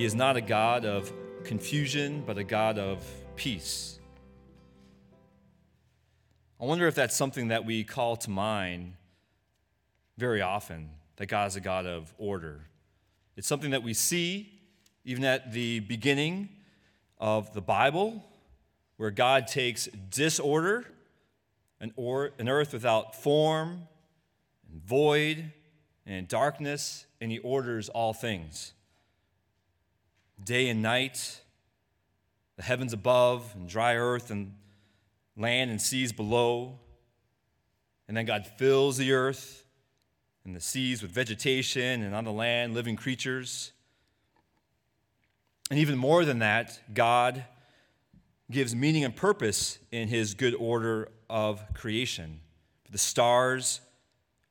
He is not a God of confusion, but a God of peace. I wonder if that's something that we call to mind very often that God is a God of order. It's something that we see even at the beginning of the Bible, where God takes disorder, an, or, an earth without form and void and darkness, and He orders all things day and night, the heavens above, and dry earth, and land and seas below. And then God fills the earth and the seas with vegetation, and on the land, living creatures. And even more than that, God gives meaning and purpose in his good order of creation. The stars,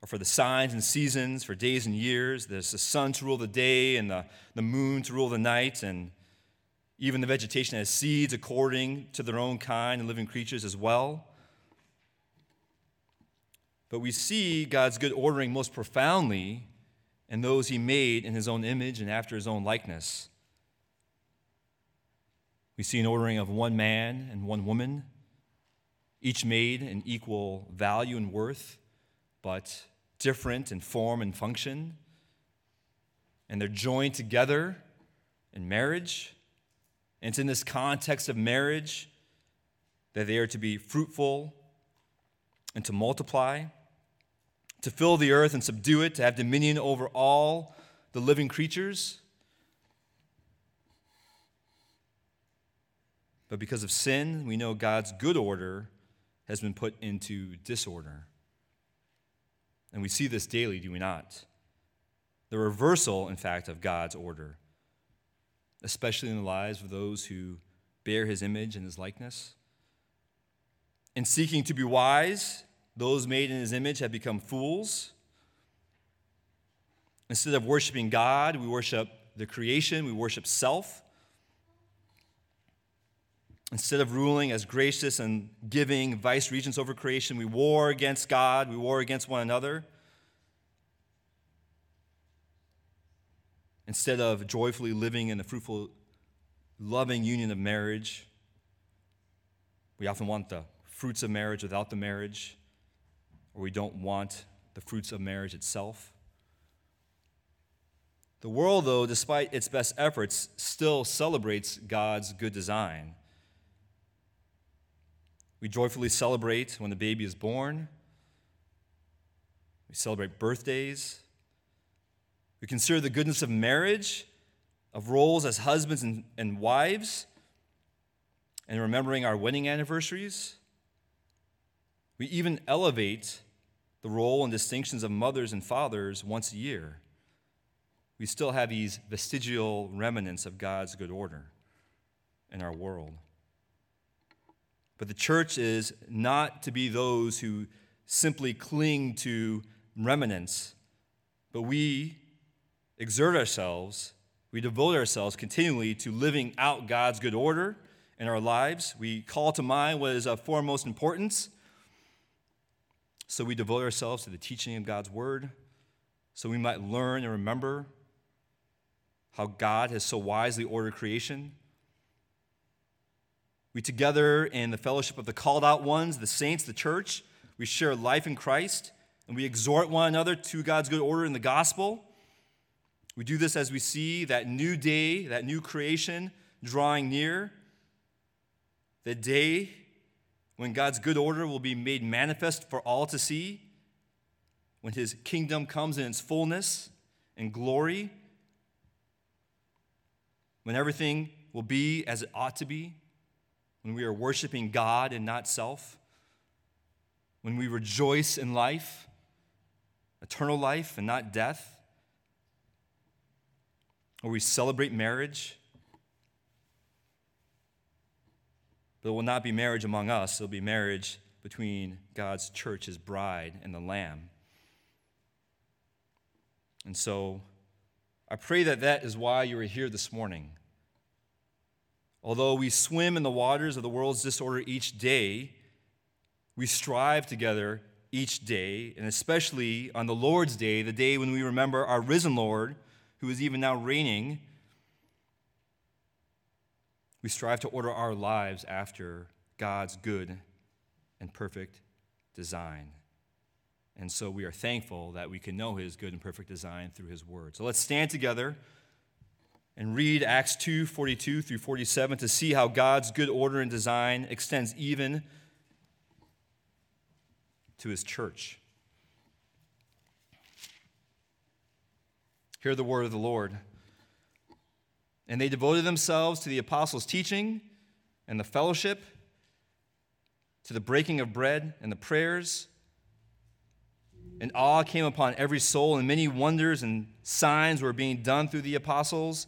or for the signs and seasons, for days and years. There's the sun to rule the day and the, the moon to rule the night, and even the vegetation has seeds according to their own kind and living creatures as well. But we see God's good ordering most profoundly in those he made in his own image and after his own likeness. We see an ordering of one man and one woman, each made in equal value and worth, but different in form and function. And they're joined together in marriage. And it's in this context of marriage that they are to be fruitful and to multiply, to fill the earth and subdue it, to have dominion over all the living creatures. But because of sin, we know God's good order has been put into disorder. And we see this daily, do we not? The reversal, in fact, of God's order, especially in the lives of those who bear his image and his likeness. In seeking to be wise, those made in his image have become fools. Instead of worshiping God, we worship the creation, we worship self. Instead of ruling as gracious and giving vice regents over creation, we war against God, we war against one another. Instead of joyfully living in the fruitful, loving union of marriage, we often want the fruits of marriage without the marriage, or we don't want the fruits of marriage itself. The world, though, despite its best efforts, still celebrates God's good design. We joyfully celebrate when the baby is born. We celebrate birthdays. We consider the goodness of marriage, of roles as husbands and, and wives, and remembering our wedding anniversaries. We even elevate the role and distinctions of mothers and fathers once a year. We still have these vestigial remnants of God's good order in our world. But the church is not to be those who simply cling to remnants, but we exert ourselves, we devote ourselves continually to living out God's good order in our lives. We call to mind what is of foremost importance. So we devote ourselves to the teaching of God's word, so we might learn and remember how God has so wisely ordered creation we together in the fellowship of the called out ones, the saints, the church, we share life in Christ and we exhort one another to God's good order in the gospel. We do this as we see that new day, that new creation drawing near, the day when God's good order will be made manifest for all to see, when his kingdom comes in its fullness and glory, when everything will be as it ought to be, when we are worshiping God and not self, when we rejoice in life, eternal life and not death, or we celebrate marriage. But it will not be marriage among us, it'll be marriage between God's church, his bride, and the Lamb. And so I pray that that is why you are here this morning. Although we swim in the waters of the world's disorder each day, we strive together each day, and especially on the Lord's Day, the day when we remember our risen Lord, who is even now reigning. We strive to order our lives after God's good and perfect design. And so we are thankful that we can know his good and perfect design through his word. So let's stand together and read Acts 2 42 through 47 to see how God's good order and design extends even to his church. Hear the word of the Lord. And they devoted themselves to the apostles' teaching and the fellowship, to the breaking of bread and the prayers. And awe came upon every soul, and many wonders and signs were being done through the apostles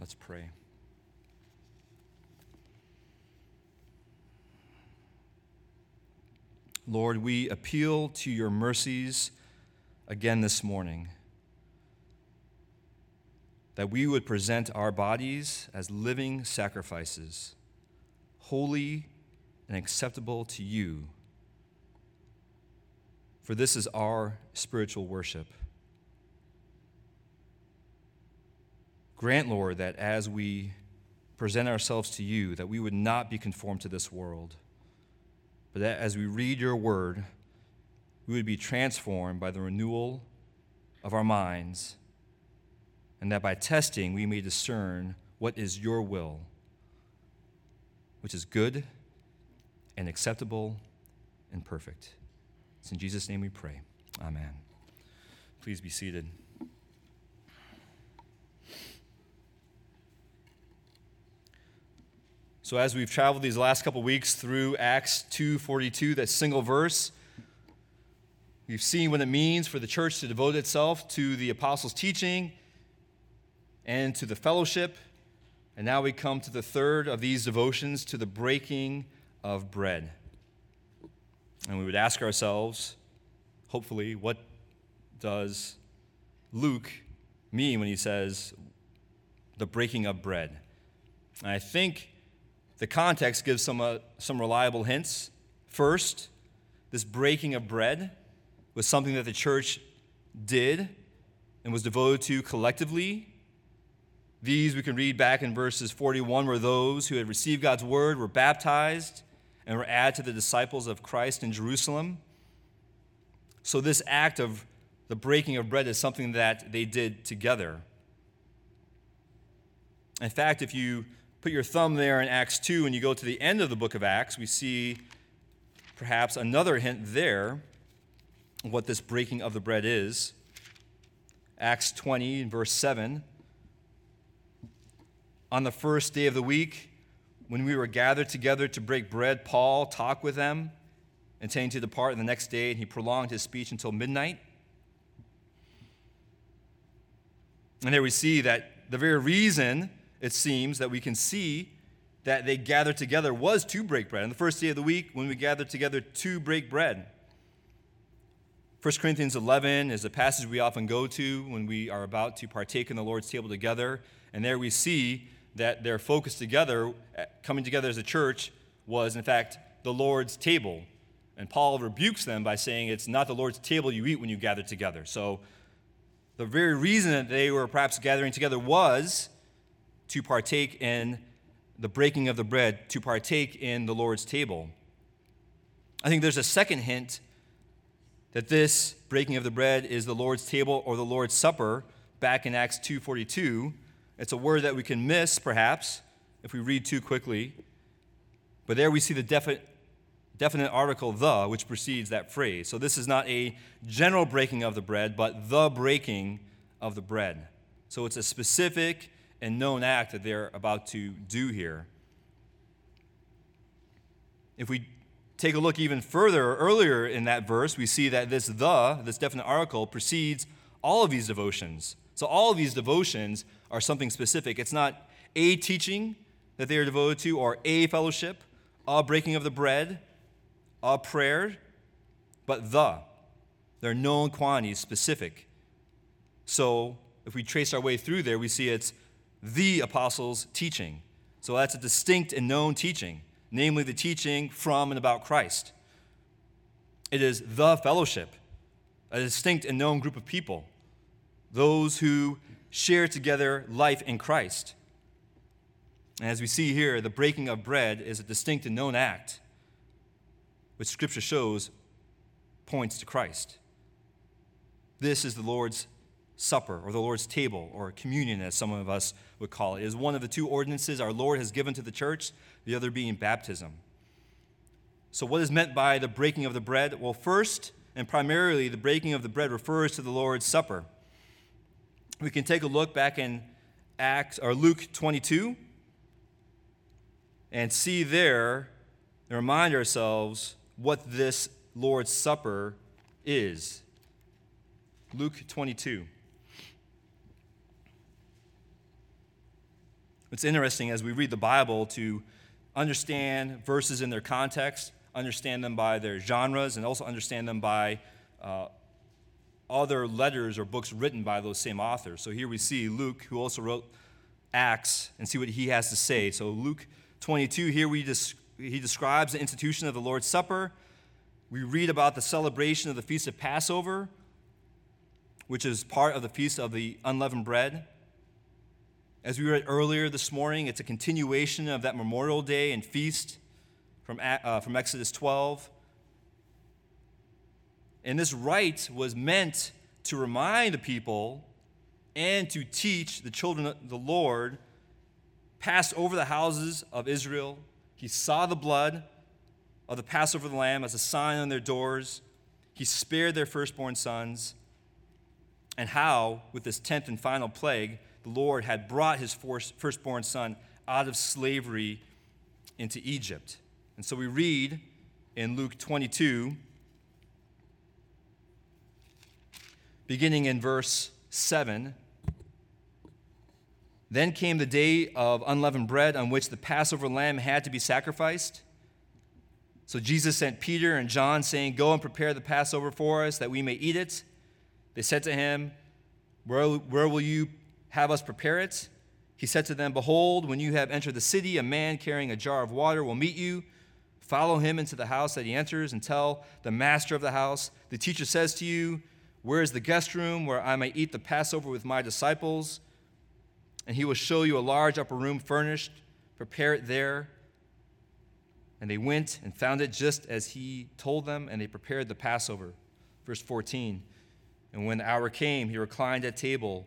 Let's pray. Lord, we appeal to your mercies again this morning. That we would present our bodies as living sacrifices, holy and acceptable to you. For this is our spiritual worship. Grant, Lord, that as we present ourselves to you, that we would not be conformed to this world, but that as we read your word, we would be transformed by the renewal of our minds, and that by testing we may discern what is your will, which is good and acceptable and perfect. It's in Jesus' name we pray. Amen. Please be seated. So as we've traveled these last couple weeks through Acts 2:42, that single verse, we've seen what it means for the church to devote itself to the apostles' teaching and to the fellowship. And now we come to the third of these devotions to the breaking of bread. And we would ask ourselves, hopefully, what does Luke mean when he says the breaking of bread? And I think the context gives some, uh, some reliable hints. First, this breaking of bread was something that the church did and was devoted to collectively. These we can read back in verses 41 where those who had received God's word were baptized and were added to the disciples of Christ in Jerusalem. So, this act of the breaking of bread is something that they did together. In fact, if you put your thumb there in Acts 2 and you go to the end of the book of Acts, we see perhaps another hint there what this breaking of the bread is. Acts 20, verse 7. On the first day of the week, when we were gathered together to break bread, Paul talked with them, intending to depart the next day, and he prolonged his speech until midnight. And there we see that the very reason it seems that we can see that they gathered together was to break bread. On the first day of the week, when we gathered together to break bread. 1 Corinthians 11 is a passage we often go to when we are about to partake in the Lord's table together. And there we see that their focus together, eh, coming together as a church, was, in fact, the Lord's table. And Paul rebukes them by saying it's not the Lord's table you eat when you gather together. So the very reason that they were perhaps gathering together was to partake in the breaking of the bread, to partake in the Lord's table. I think there's a second hint that this breaking of the bread is the Lord's table or the Lord's supper back in Acts 2:42. It's a word that we can miss perhaps if we read too quickly. But there we see the definite, definite article the which precedes that phrase. So this is not a general breaking of the bread, but the breaking of the bread. So it's a specific and known act that they're about to do here. If we take a look even further, earlier in that verse, we see that this the, this definite article, precedes all of these devotions. So all of these devotions are something specific. It's not a teaching that they are devoted to, or a fellowship, a breaking of the bread, a prayer, but the. They're known quantities, specific. So if we trace our way through there, we see it's the apostles' teaching. So that's a distinct and known teaching namely the teaching from and about Christ. It is the fellowship, a distinct and known group of people, those who share together life in Christ. And as we see here, the breaking of bread is a distinct and known act, which Scripture shows points to Christ. This is the Lord's Supper or the Lord's table or communion, as some of us would call it. It is one of the two ordinances our Lord has given to the church, the other being baptism. So, what is meant by the breaking of the bread? Well, first and primarily, the breaking of the bread refers to the Lord's Supper. We can take a look back in Acts or Luke 22 and see there and remind ourselves what this Lord's Supper is. Luke 22. It's interesting as we read the Bible to understand verses in their context, understand them by their genres, and also understand them by uh, other letters or books written by those same authors. So here we see Luke, who also wrote Acts, and see what he has to say. So, Luke 22, here we des- he describes the institution of the Lord's Supper. We read about the celebration of the Feast of Passover, which is part of the Feast of the Unleavened Bread. As we read earlier this morning, it's a continuation of that Memorial Day and feast from, uh, from Exodus 12. And this rite was meant to remind the people and to teach the children of the Lord, passed over the houses of Israel. He saw the blood of the Passover lamb as a sign on their doors. He spared their firstborn sons. And how, with this tenth and final plague, the Lord had brought his firstborn son out of slavery into Egypt. And so we read in Luke 22, beginning in verse 7. Then came the day of unleavened bread on which the Passover lamb had to be sacrificed. So Jesus sent Peter and John, saying, Go and prepare the Passover for us, that we may eat it. They said to him, Where, where will you have us prepare it? He said to them, Behold, when you have entered the city, a man carrying a jar of water will meet you. Follow him into the house that he enters and tell the master of the house, The teacher says to you, Where is the guest room where I may eat the Passover with my disciples? And he will show you a large upper room furnished. Prepare it there. And they went and found it just as he told them, and they prepared the Passover. Verse 14. And when the hour came, he reclined at table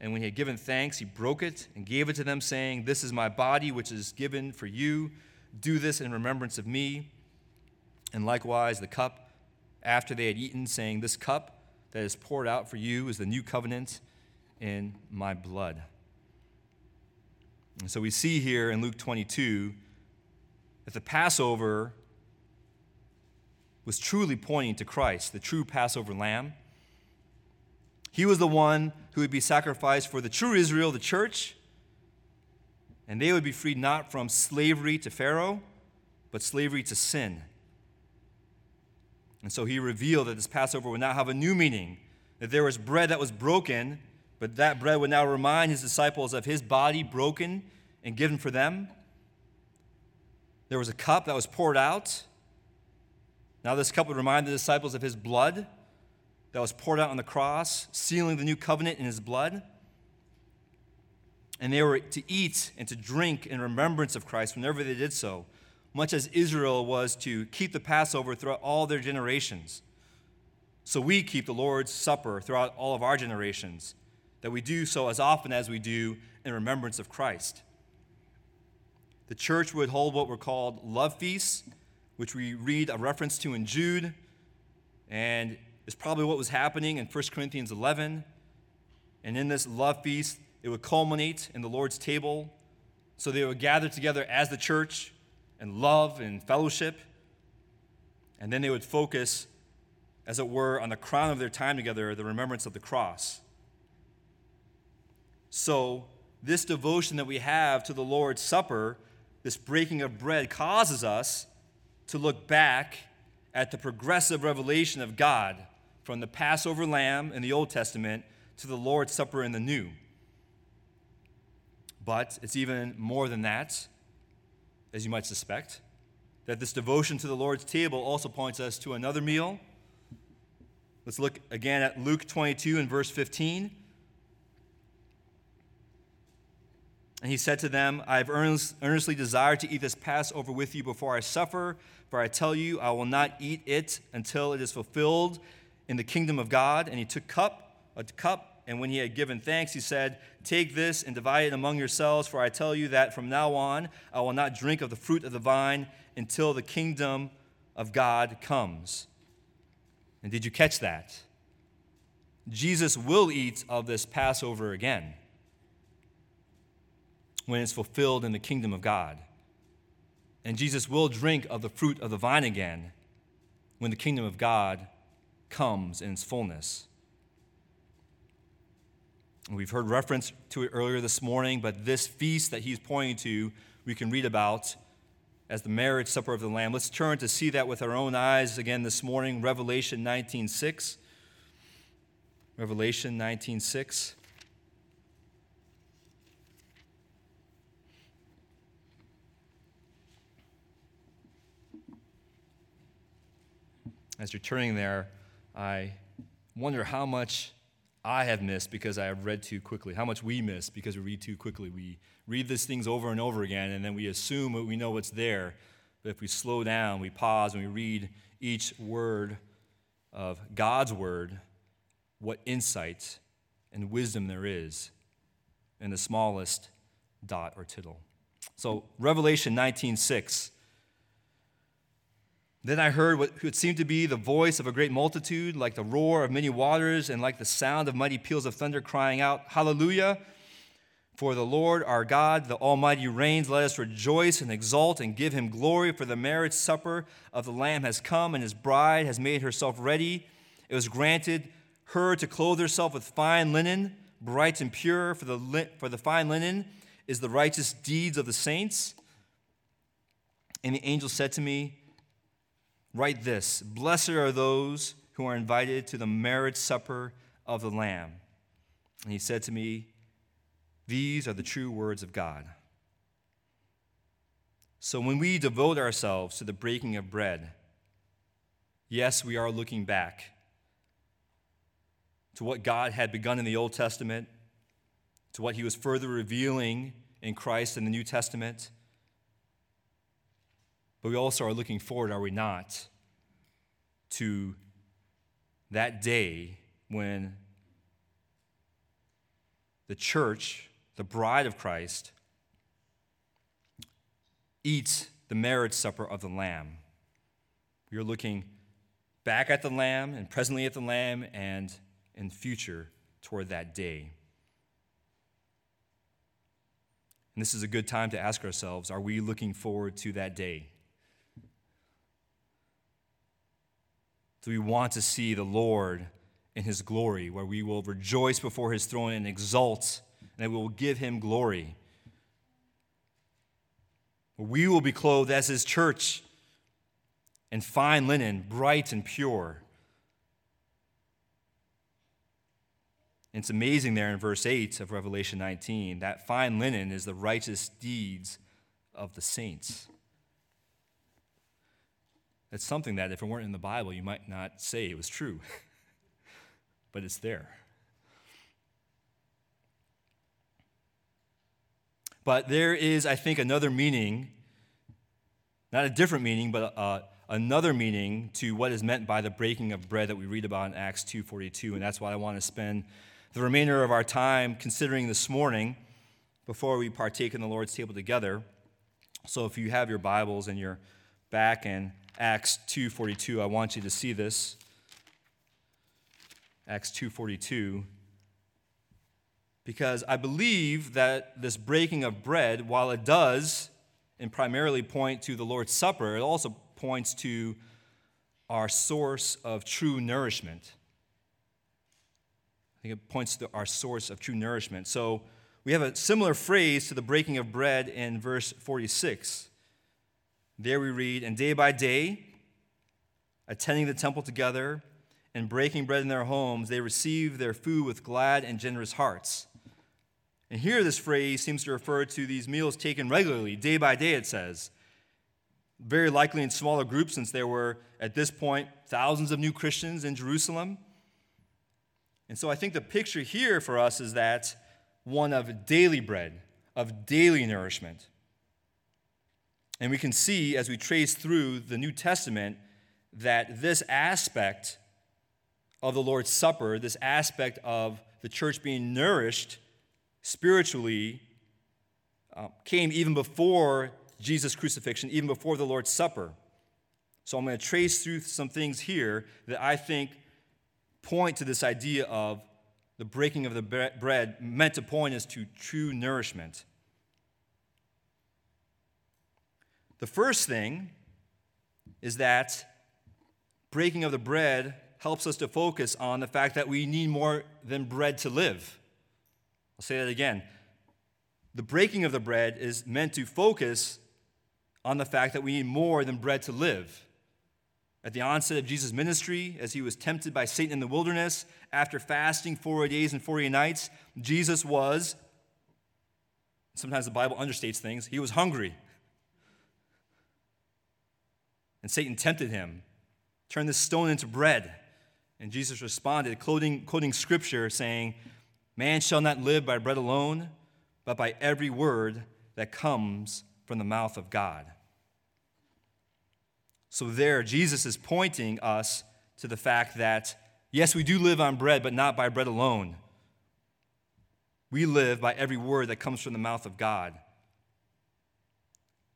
And when he had given thanks, he broke it and gave it to them, saying, This is my body, which is given for you. Do this in remembrance of me. And likewise, the cup after they had eaten, saying, This cup that is poured out for you is the new covenant in my blood. And so we see here in Luke 22 that the Passover was truly pointing to Christ, the true Passover lamb. He was the one who would be sacrificed for the true Israel, the church, and they would be freed not from slavery to Pharaoh, but slavery to sin. And so he revealed that this Passover would now have a new meaning, that there was bread that was broken, but that bread would now remind his disciples of his body broken and given for them. There was a cup that was poured out. Now, this cup would remind the disciples of his blood that was poured out on the cross, sealing the new covenant in his blood. And they were to eat and to drink in remembrance of Christ whenever they did so, much as Israel was to keep the Passover throughout all their generations. So we keep the Lord's Supper throughout all of our generations, that we do so as often as we do in remembrance of Christ. The church would hold what were called love feasts, which we read a reference to in Jude, and is probably what was happening in 1 Corinthians 11. And in this love feast, it would culminate in the Lord's table. So they would gather together as the church and love and fellowship. And then they would focus, as it were, on the crown of their time together, the remembrance of the cross. So, this devotion that we have to the Lord's Supper, this breaking of bread, causes us to look back at the progressive revelation of God from the Passover lamb in the Old Testament to the Lord's Supper in the New. But it's even more than that, as you might suspect, that this devotion to the Lord's table also points us to another meal. Let's look again at Luke 22 and verse 15. And he said to them, I have earnestly desired to eat this Passover with you before I suffer, for I tell you, I will not eat it until it is fulfilled in the kingdom of God. And he took cup, a cup, and when he had given thanks, he said, Take this and divide it among yourselves, for I tell you that from now on I will not drink of the fruit of the vine until the kingdom of God comes. And did you catch that? Jesus will eat of this Passover again when it's fulfilled in the kingdom of God. And Jesus will drink of the fruit of the vine again when the kingdom of God comes in its fullness. We've heard reference to it earlier this morning, but this feast that he's pointing to, we can read about as the marriage supper of the Lamb. Let's turn to see that with our own eyes again this morning, Revelation 19:6. Revelation 19:6. As you're turning there, I wonder how much I have missed because I have read too quickly, how much we miss because we read too quickly. We read these things over and over again, and then we assume we know what's there. But if we slow down, we pause, and we read each word of God's word, what insight and wisdom there is in the smallest dot or tittle. So, Revelation 19:6 then I heard what seemed to be the voice of a great multitude, like the roar of many waters, and like the sound of mighty peals of thunder, crying out, Hallelujah! For the Lord our God, the Almighty, reigns. Let us rejoice and exult and give him glory, for the marriage supper of the Lamb has come, and his bride has made herself ready. It was granted her to clothe herself with fine linen, bright and pure, for the, for the fine linen is the righteous deeds of the saints. And the angel said to me, Write this Blessed are those who are invited to the marriage supper of the Lamb. And he said to me, These are the true words of God. So when we devote ourselves to the breaking of bread, yes, we are looking back to what God had begun in the Old Testament, to what he was further revealing in Christ in the New Testament but we also are looking forward, are we not, to that day when the church, the bride of Christ, eats the marriage supper of the Lamb. We are looking back at the Lamb and presently at the Lamb and in future toward that day. And this is a good time to ask ourselves are we looking forward to that day? We want to see the Lord in his glory, where we will rejoice before his throne and exult, and that we will give him glory. We will be clothed as his church in fine linen, bright and pure. It's amazing there in verse 8 of Revelation 19 that fine linen is the righteous deeds of the saints. It's something that, if it weren't in the Bible, you might not say it was true, but it's there. But there is, I think, another meaning, not a different meaning, but uh, another meaning to what is meant by the breaking of bread that we read about in Acts 2:42, and that's why I want to spend the remainder of our time considering this morning before we partake in the Lord's table together. So if you have your Bibles and you're back in Acts 2:42, I want you to see this. Acts 2:42 because I believe that this breaking of bread while it does and primarily point to the Lord's Supper, it also points to our source of true nourishment. I think it points to our source of true nourishment. So we have a similar phrase to the breaking of bread in verse 46. There we read, And day by day, attending the temple together and breaking bread in their homes, they received their food with glad and generous hearts. And here, this phrase seems to refer to these meals taken regularly, day by day, it says. Very likely in smaller groups, since there were, at this point, thousands of new Christians in Jerusalem. And so I think the picture here for us is that one of daily bread, of daily nourishment. And we can see as we trace through the New Testament that this aspect of the Lord's Supper, this aspect of the church being nourished spiritually, uh, came even before Jesus' crucifixion, even before the Lord's Supper. So I'm going to trace through some things here that I think point to this idea of the breaking of the bread meant to point us to true nourishment. The first thing is that breaking of the bread helps us to focus on the fact that we need more than bread to live. I'll say that again. The breaking of the bread is meant to focus on the fact that we need more than bread to live. At the onset of Jesus' ministry, as he was tempted by Satan in the wilderness, after fasting 40 days and 40 nights, Jesus was, sometimes the Bible understates things, he was hungry. And Satan tempted him, turn this stone into bread. And Jesus responded, quoting, quoting scripture, saying, Man shall not live by bread alone, but by every word that comes from the mouth of God. So, there, Jesus is pointing us to the fact that, yes, we do live on bread, but not by bread alone. We live by every word that comes from the mouth of God.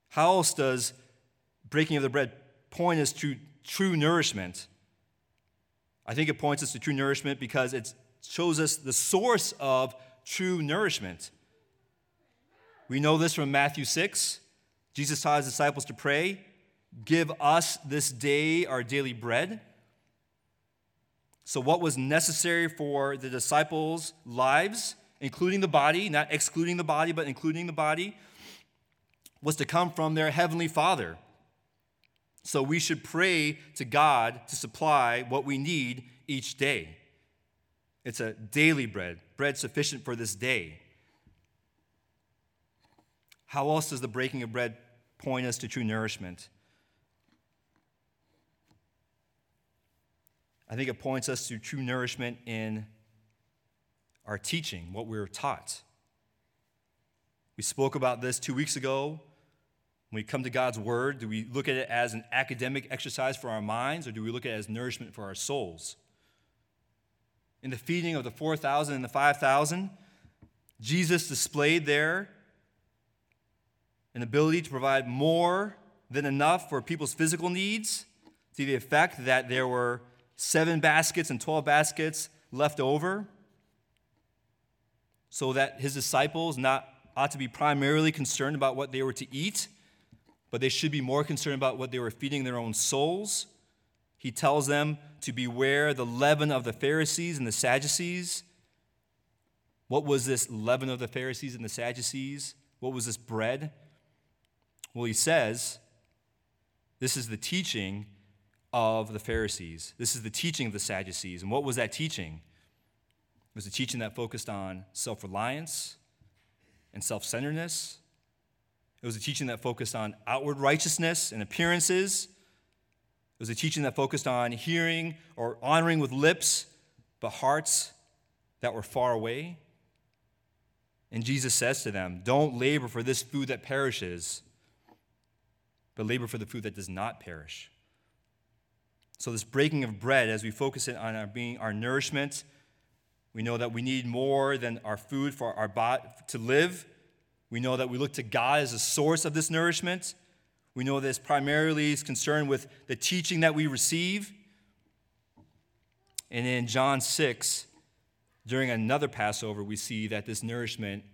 How else does breaking of the bread point us to true nourishment? I think it points us to true nourishment because it shows us the source of true nourishment. We know this from Matthew 6. Jesus taught his disciples to pray Give us this day our daily bread. So, what was necessary for the disciples' lives, including the body, not excluding the body, but including the body, was to come from their heavenly Father. So, we should pray to God to supply what we need each day. It's a daily bread, bread sufficient for this day. How else does the breaking of bread point us to true nourishment? I think it points us to true nourishment in our teaching, what we're taught. We spoke about this two weeks ago. When we come to God's Word, do we look at it as an academic exercise for our minds, or do we look at it as nourishment for our souls? In the feeding of the 4,000 and the 5,000, Jesus displayed there an ability to provide more than enough for people's physical needs, to the effect that there were seven baskets and 12 baskets left over, so that his disciples not ought to be primarily concerned about what they were to eat, but they should be more concerned about what they were feeding their own souls. he tells them to beware the leaven of the Pharisees and the Sadducees. What was this leaven of the Pharisees and the Sadducees? What was this bread? Well, he says this is the teaching of the Pharisees. This is the teaching of the Sadducees. And what was that teaching? It was a teaching that focused on self reliance and self centeredness. It was a teaching that focused on outward righteousness and appearances. It was a teaching that focused on hearing or honoring with lips, but hearts that were far away. And Jesus says to them, Don't labor for this food that perishes, but labor for the food that does not perish. So, this breaking of bread, as we focus it on our being our nourishment, we know that we need more than our food for our body to live. We know that we look to God as a source of this nourishment. We know this primarily is concerned with the teaching that we receive. And in John 6, during another Passover, we see that this nourishment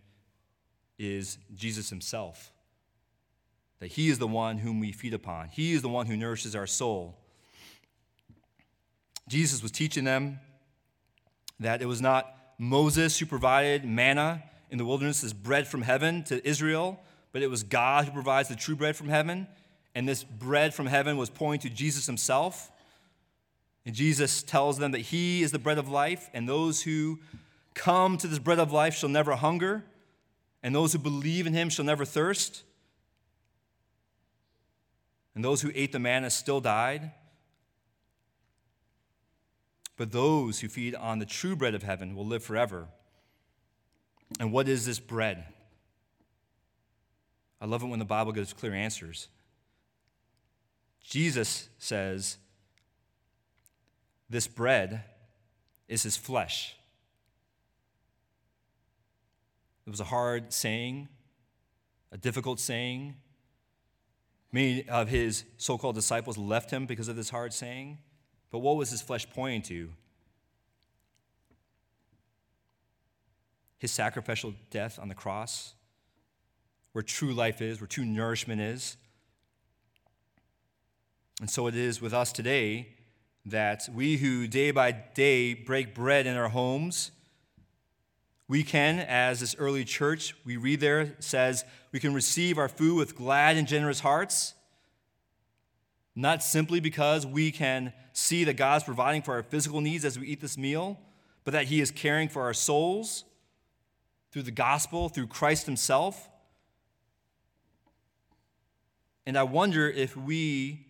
is Jesus himself. That he is the one whom we feed upon, he is the one who nourishes our soul. Jesus was teaching them that it was not Moses who provided manna in the wilderness as bread from heaven to Israel, but it was God who provides the true bread from heaven. And this bread from heaven was pointing to Jesus himself. And Jesus tells them that he is the bread of life, and those who come to this bread of life shall never hunger, and those who believe in him shall never thirst. And those who ate the manna still died. But those who feed on the true bread of heaven will live forever. And what is this bread? I love it when the Bible gives clear answers. Jesus says, This bread is his flesh. It was a hard saying, a difficult saying. Many of his so called disciples left him because of this hard saying. But what was his flesh pointing to? His sacrificial death on the cross where true life is, where true nourishment is. And so it is with us today that we who day by day break bread in our homes, we can, as this early church, we read there, says, we can receive our food with glad and generous hearts. Not simply because we can see that God's providing for our physical needs as we eat this meal, but that He is caring for our souls through the gospel, through Christ Himself. And I wonder if we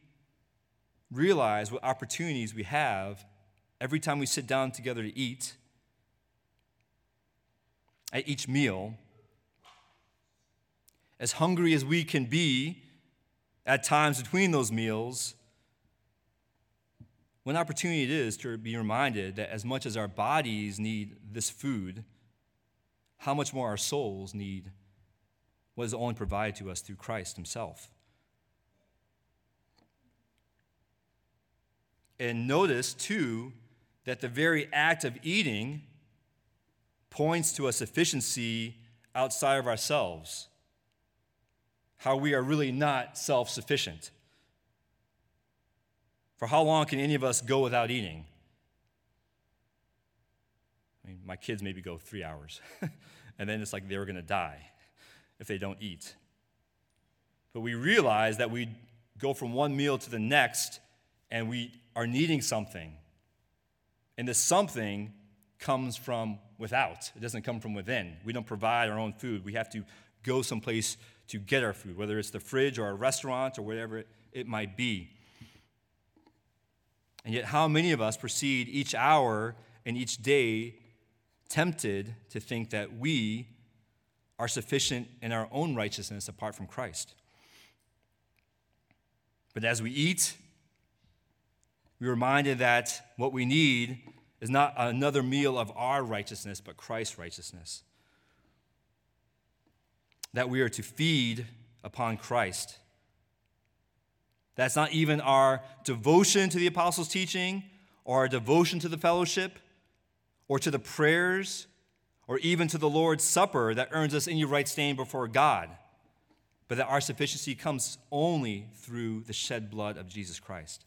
realize what opportunities we have every time we sit down together to eat, at each meal, as hungry as we can be at times between those meals, what an opportunity it is to be reminded that as much as our bodies need this food, how much more our souls need what is only provided to us through Christ Himself. And notice, too, that the very act of eating points to a sufficiency outside of ourselves, how we are really not self sufficient. For how long can any of us go without eating? Mean, my kids maybe go three hours, and then it's like they were going to die if they don't eat. But we realize that we go from one meal to the next and we are needing something. And this something comes from without, it doesn't come from within. We don't provide our own food. We have to go someplace to get our food, whether it's the fridge or a restaurant or whatever it might be. And yet, how many of us proceed each hour and each day tempted to think that we are sufficient in our own righteousness apart from Christ? But as we eat we're reminded that what we need is not another meal of our righteousness, but Christ's righteousness. That we are to feed upon Christ. That's not even our devotion to the apostles' teaching, or our devotion to the fellowship, or to the prayers, or even to the Lord's Supper that earns us any right standing before God, but that our sufficiency comes only through the shed blood of Jesus Christ.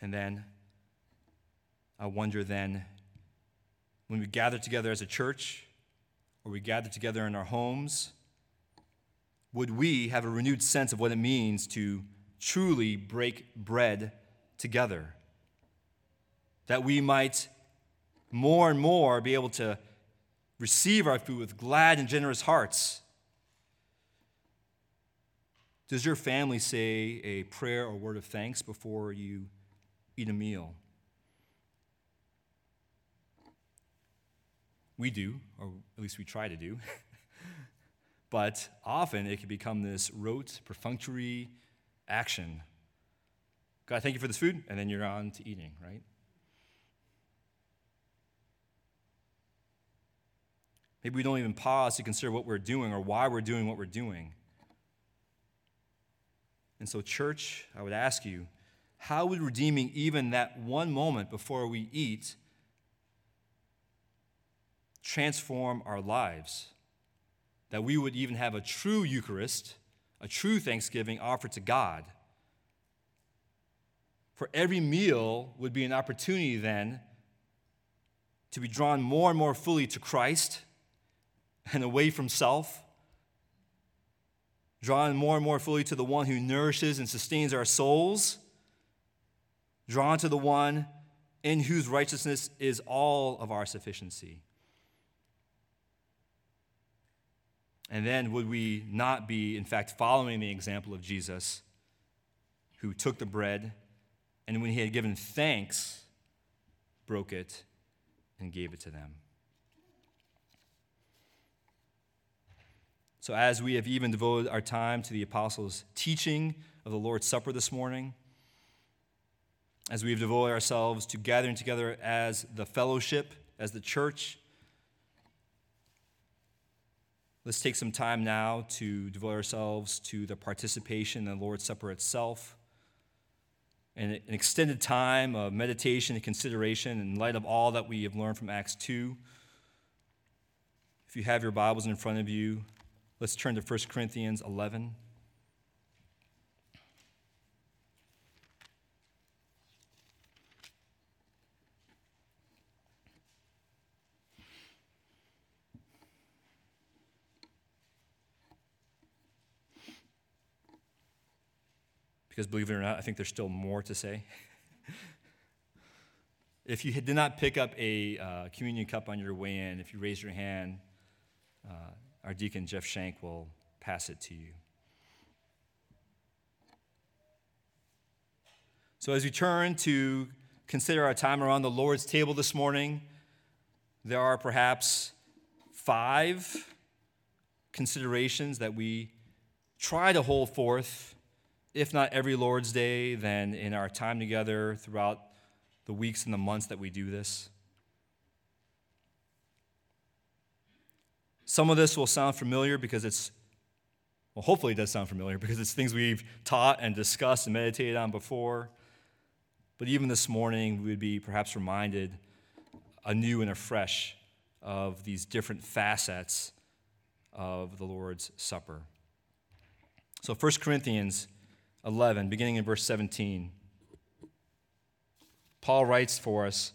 And then I wonder then, when we gather together as a church, or we gather together in our homes, would we have a renewed sense of what it means to truly break bread together? That we might more and more be able to receive our food with glad and generous hearts. Does your family say a prayer or word of thanks before you eat a meal? We do, or at least we try to do. but often it can become this rote, perfunctory action. God, thank you for this food, and then you're on to eating, right? Maybe we don't even pause to consider what we're doing or why we're doing what we're doing. And so, church, I would ask you, how would redeeming even that one moment before we eat transform our lives? That we would even have a true Eucharist, a true thanksgiving offered to God. For every meal would be an opportunity then to be drawn more and more fully to Christ and away from self, drawn more and more fully to the one who nourishes and sustains our souls, drawn to the one in whose righteousness is all of our sufficiency. And then would we not be, in fact, following the example of Jesus, who took the bread and when he had given thanks, broke it and gave it to them? So, as we have even devoted our time to the apostles' teaching of the Lord's Supper this morning, as we've devoted ourselves to gathering together as the fellowship, as the church, let's take some time now to devote ourselves to the participation in the Lord's Supper itself. And an extended time of meditation and consideration in light of all that we have learned from Acts 2. If you have your Bibles in front of you, Let's turn to 1 Corinthians 11. Because believe it or not, I think there's still more to say. if you did not pick up a uh, communion cup on your way in, if you raise your hand, uh, our deacon Jeff Shank will pass it to you. So, as we turn to consider our time around the Lord's table this morning, there are perhaps five considerations that we try to hold forth, if not every Lord's Day, then in our time together throughout the weeks and the months that we do this. Some of this will sound familiar because it's, well, hopefully it does sound familiar because it's things we've taught and discussed and meditated on before. But even this morning, we would be perhaps reminded anew and afresh of these different facets of the Lord's Supper. So 1 Corinthians 11, beginning in verse 17, Paul writes for us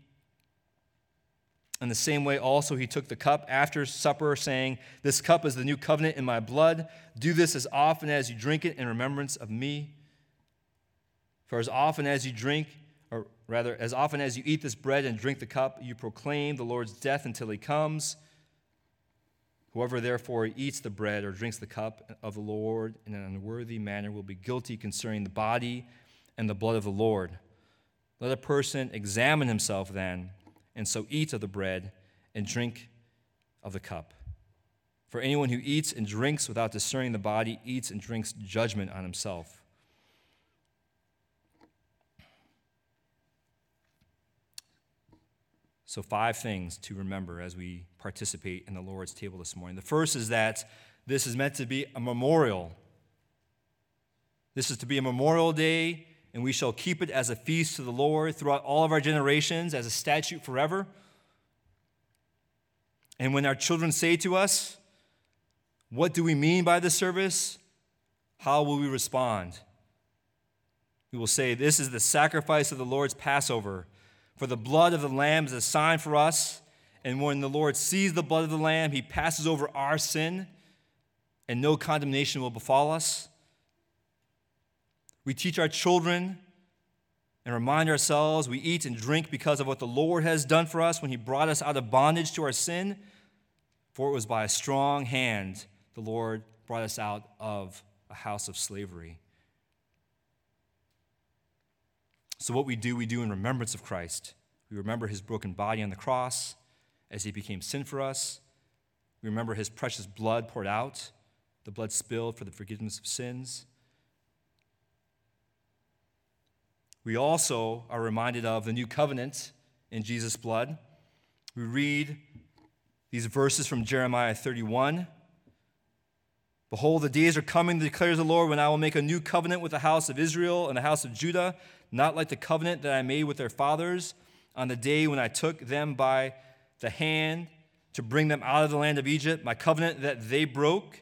In the same way, also, he took the cup after supper, saying, This cup is the new covenant in my blood. Do this as often as you drink it in remembrance of me. For as often as you drink or Rather, as often as you eat this bread and drink the cup, you proclaim the Lord's death until he comes. Whoever therefore eats the bread or drinks the cup of the Lord in an unworthy manner will be guilty concerning the body and the blood of the Lord. Let a person examine himself then, and so eat of the bread and drink of the cup. For anyone who eats and drinks without discerning the body eats and drinks judgment on himself. So, five things to remember as we participate in the Lord's table this morning. The first is that this is meant to be a memorial. This is to be a memorial day, and we shall keep it as a feast to the Lord throughout all of our generations, as a statute forever. And when our children say to us, What do we mean by this service? How will we respond? We will say, This is the sacrifice of the Lord's Passover for the blood of the Lamb is a sign for us. And when the Lord sees the blood of the Lamb, he passes over our sin, and no condemnation will befall us. We teach our children and remind ourselves we eat and drink because of what the Lord has done for us when he brought us out of bondage to our sin. For it was by a strong hand the Lord brought us out of a house of slavery. So, what we do, we do in remembrance of Christ. We remember his broken body on the cross as he became sin for us. We remember his precious blood poured out, the blood spilled for the forgiveness of sins. We also are reminded of the new covenant in Jesus' blood. We read these verses from Jeremiah 31. Behold, the days are coming, declares the Lord, when I will make a new covenant with the house of Israel and the house of Judah not like the covenant that I made with their fathers on the day when I took them by the hand to bring them out of the land of Egypt, my covenant that they broke,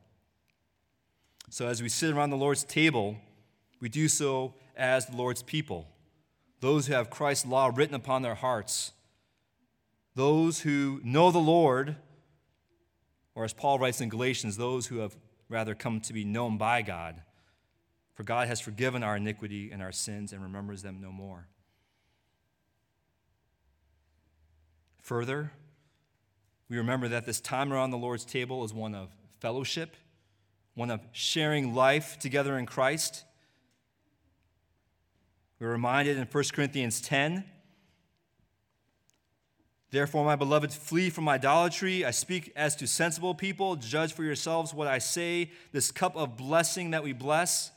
So, as we sit around the Lord's table, we do so as the Lord's people, those who have Christ's law written upon their hearts, those who know the Lord, or as Paul writes in Galatians, those who have rather come to be known by God. For God has forgiven our iniquity and our sins and remembers them no more. Further, we remember that this time around the Lord's table is one of fellowship, one of sharing life together in Christ. We're reminded in 1 Corinthians 10 Therefore, my beloved, flee from idolatry. I speak as to sensible people. Judge for yourselves what I say. This cup of blessing that we bless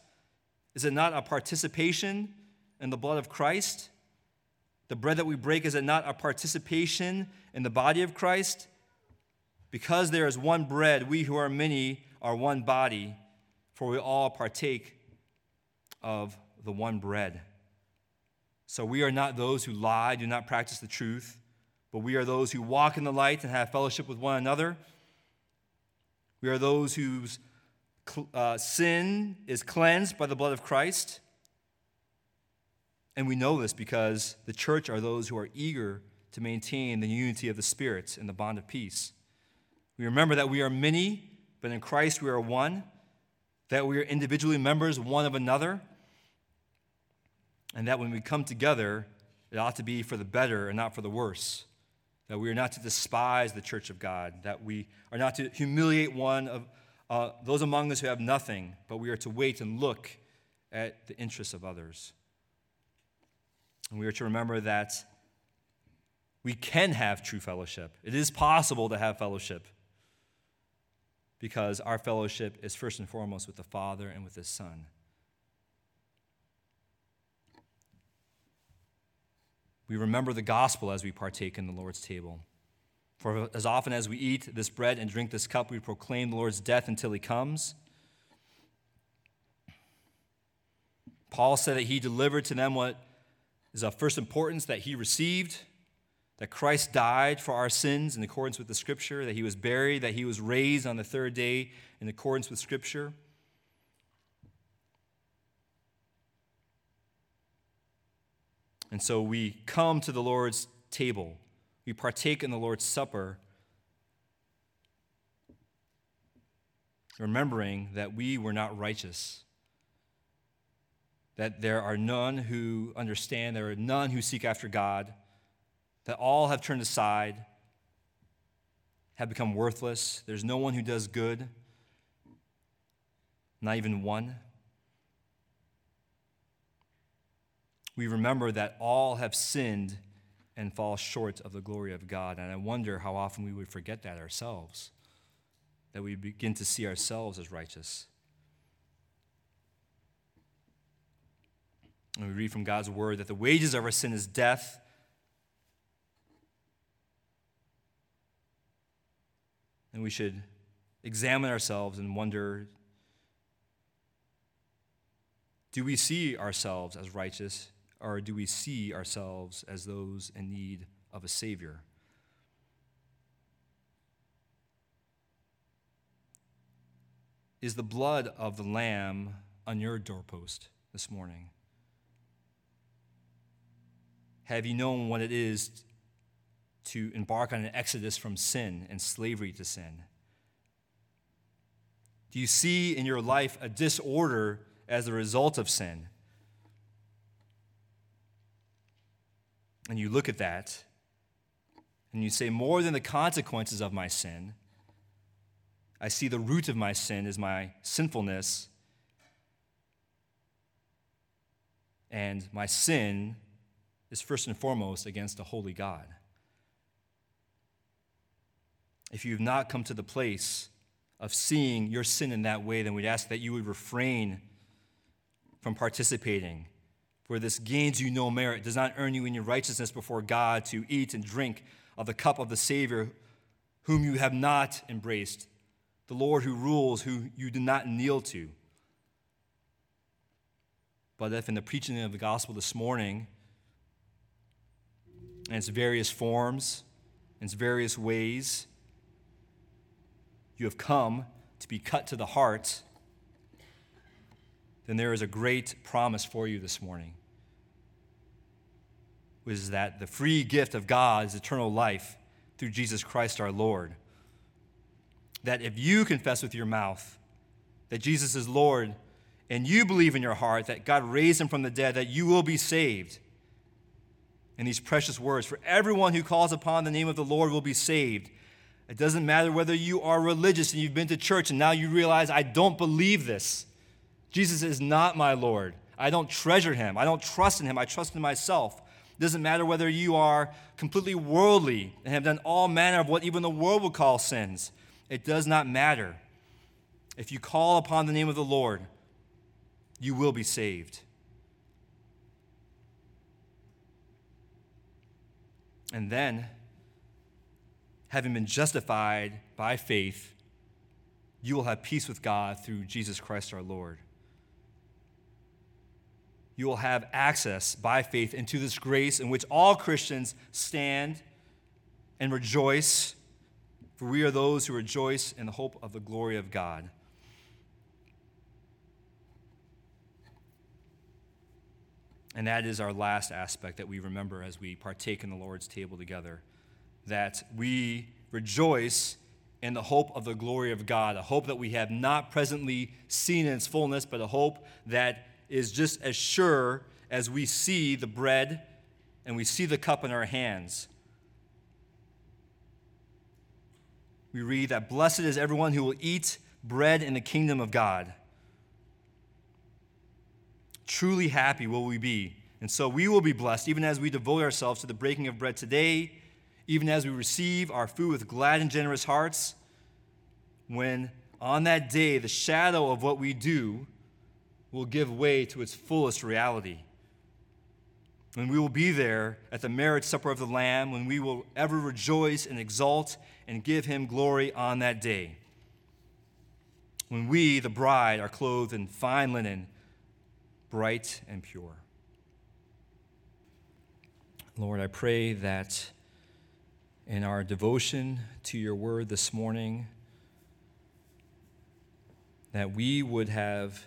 is it not a participation in the blood of Christ? The bread that we break, is it not a participation in the body of Christ? Because there is one bread, we who are many are one body, for we all partake of the one bread. So we are not those who lie, do not practice the truth, but we are those who walk in the light and have fellowship with one another. We are those whose uh, sin is cleansed by the blood of Christ. And we know this because the church are those who are eager to maintain the unity of the Spirit and the bond of peace. We remember that we are many, but in Christ we are one, that we are individually members one of another, and that when we come together, it ought to be for the better and not for the worse. That we are not to despise the church of God, that we are not to humiliate one of uh, those among us who have nothing, but we are to wait and look at the interests of others. And we are to remember that we can have true fellowship. It is possible to have fellowship because our fellowship is first and foremost with the Father and with His Son. We remember the gospel as we partake in the Lord's table. For as often as we eat this bread and drink this cup, we proclaim the Lord's death until he comes. Paul said that he delivered to them what is of first importance that he received that Christ died for our sins in accordance with the Scripture, that he was buried, that he was raised on the third day in accordance with Scripture. And so we come to the Lord's table, we partake in the Lord's Supper, remembering that we were not righteous, that there are none who understand, there are none who seek after God, that all have turned aside, have become worthless. There's no one who does good, not even one. we remember that all have sinned and fall short of the glory of God. And I wonder how often we would forget that ourselves, that we begin to see ourselves as righteous. And we read from God's word that the wages of our sin is death. And we should examine ourselves and wonder do we see ourselves as righteous? or do we see ourselves as those in need of a Savior? Is the blood of the Lamb on your doorpost this morning? Have you known what it is to embark on an exodus from sin and slavery to sin? Do you see in your life a disorder as a result of sin? and you look at that and you say, more than the consequences of my sin, I see the root of my sin is my sinfulness. And my sin is first and foremost against a holy God. If you have not come to the place of seeing your sin in that way, then we'd ask that you would refrain from participating for this gains you no merit, does not earn you any righteousness before God to eat and drink of the cup of the Savior, whom you have not embraced, the Lord who rules, who you do not kneel to. But if in the preaching of the gospel this morning, in its various forms, in its various ways, you have come to be cut to the heart then there is a great promise for you this morning. Which is that the free gift of God is eternal life through Jesus Christ our Lord. That if you confess with your mouth that Jesus is Lord and you believe in your heart that God raised him from the dead, that you will be saved. And these precious words for everyone who calls upon the name of the Lord will be saved. It doesn't matter whether you are religious and you've been to church and now you realize, I don't believe this. Jesus is not my Lord. I don't treasure him. I don't trust in him. I trust in myself. It doesn't matter whether you are completely worldly and have done all manner of what even the world would call sins. It does not matter. If you call upon the name of the Lord, you will be saved. And then, having been justified by faith, you will have peace with God through Jesus Christ our Lord you will have access by faith into this grace in which all Christians stand and rejoice, for we are those who rejoice in the hope of the glory of God. And that is our last aspect that we remember as we partake in the Lord's table together that we rejoice in the hope of the glory of God, a hope that we have not presently seen in its fullness, but a hope that is just as sure as we see the bread and we see the cup in our hands. We read that blessed is everyone who will eat bread in the kingdom of God. Truly happy will we be. And so we will be blessed even as we devote ourselves to the breaking of bread today, even as we receive our food with glad and generous hearts. When on that day, the shadow of what we do will give way to its fullest reality. When we will be there at the marriage supper of the Lamb, when we will ever rejoice and exult and give him glory on that day. When we, the bride, are clothed in fine linen, bright and pure. Lord, I pray that in our devotion to your word this morning that we would have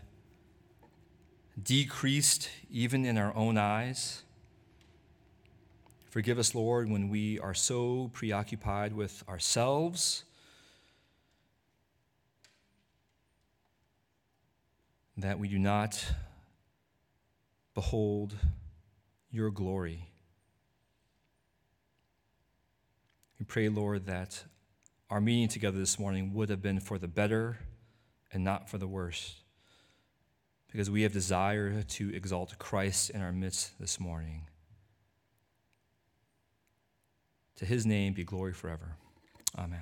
decreased even in our own eyes. Forgive us, Lord, when we are so preoccupied with ourselves that we do not behold your glory. Pray, Lord, that our meeting together this morning would have been for the better and not for the worse, because we have desire to exalt Christ in our midst this morning. To his name be glory forever. Amen.